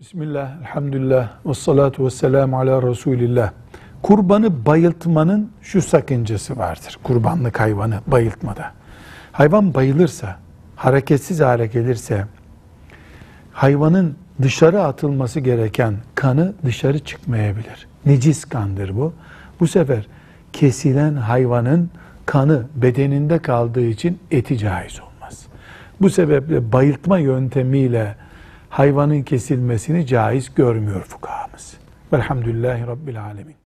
Bismillah, elhamdülillah, ve salatu ve selamu ala Resulillah. Kurbanı bayıltmanın şu sakıncası vardır. Kurbanlık hayvanı bayıltmada. Hayvan bayılırsa, hareketsiz hale gelirse, hayvanın dışarı atılması gereken kanı dışarı çıkmayabilir. Necis kandır bu. Bu sefer kesilen hayvanın kanı bedeninde kaldığı için eti caiz olmaz. Bu sebeple bayıltma yöntemiyle hayvanın kesilmesini caiz görmüyor fukahamız. Velhamdülillahi Rabbil Alemin.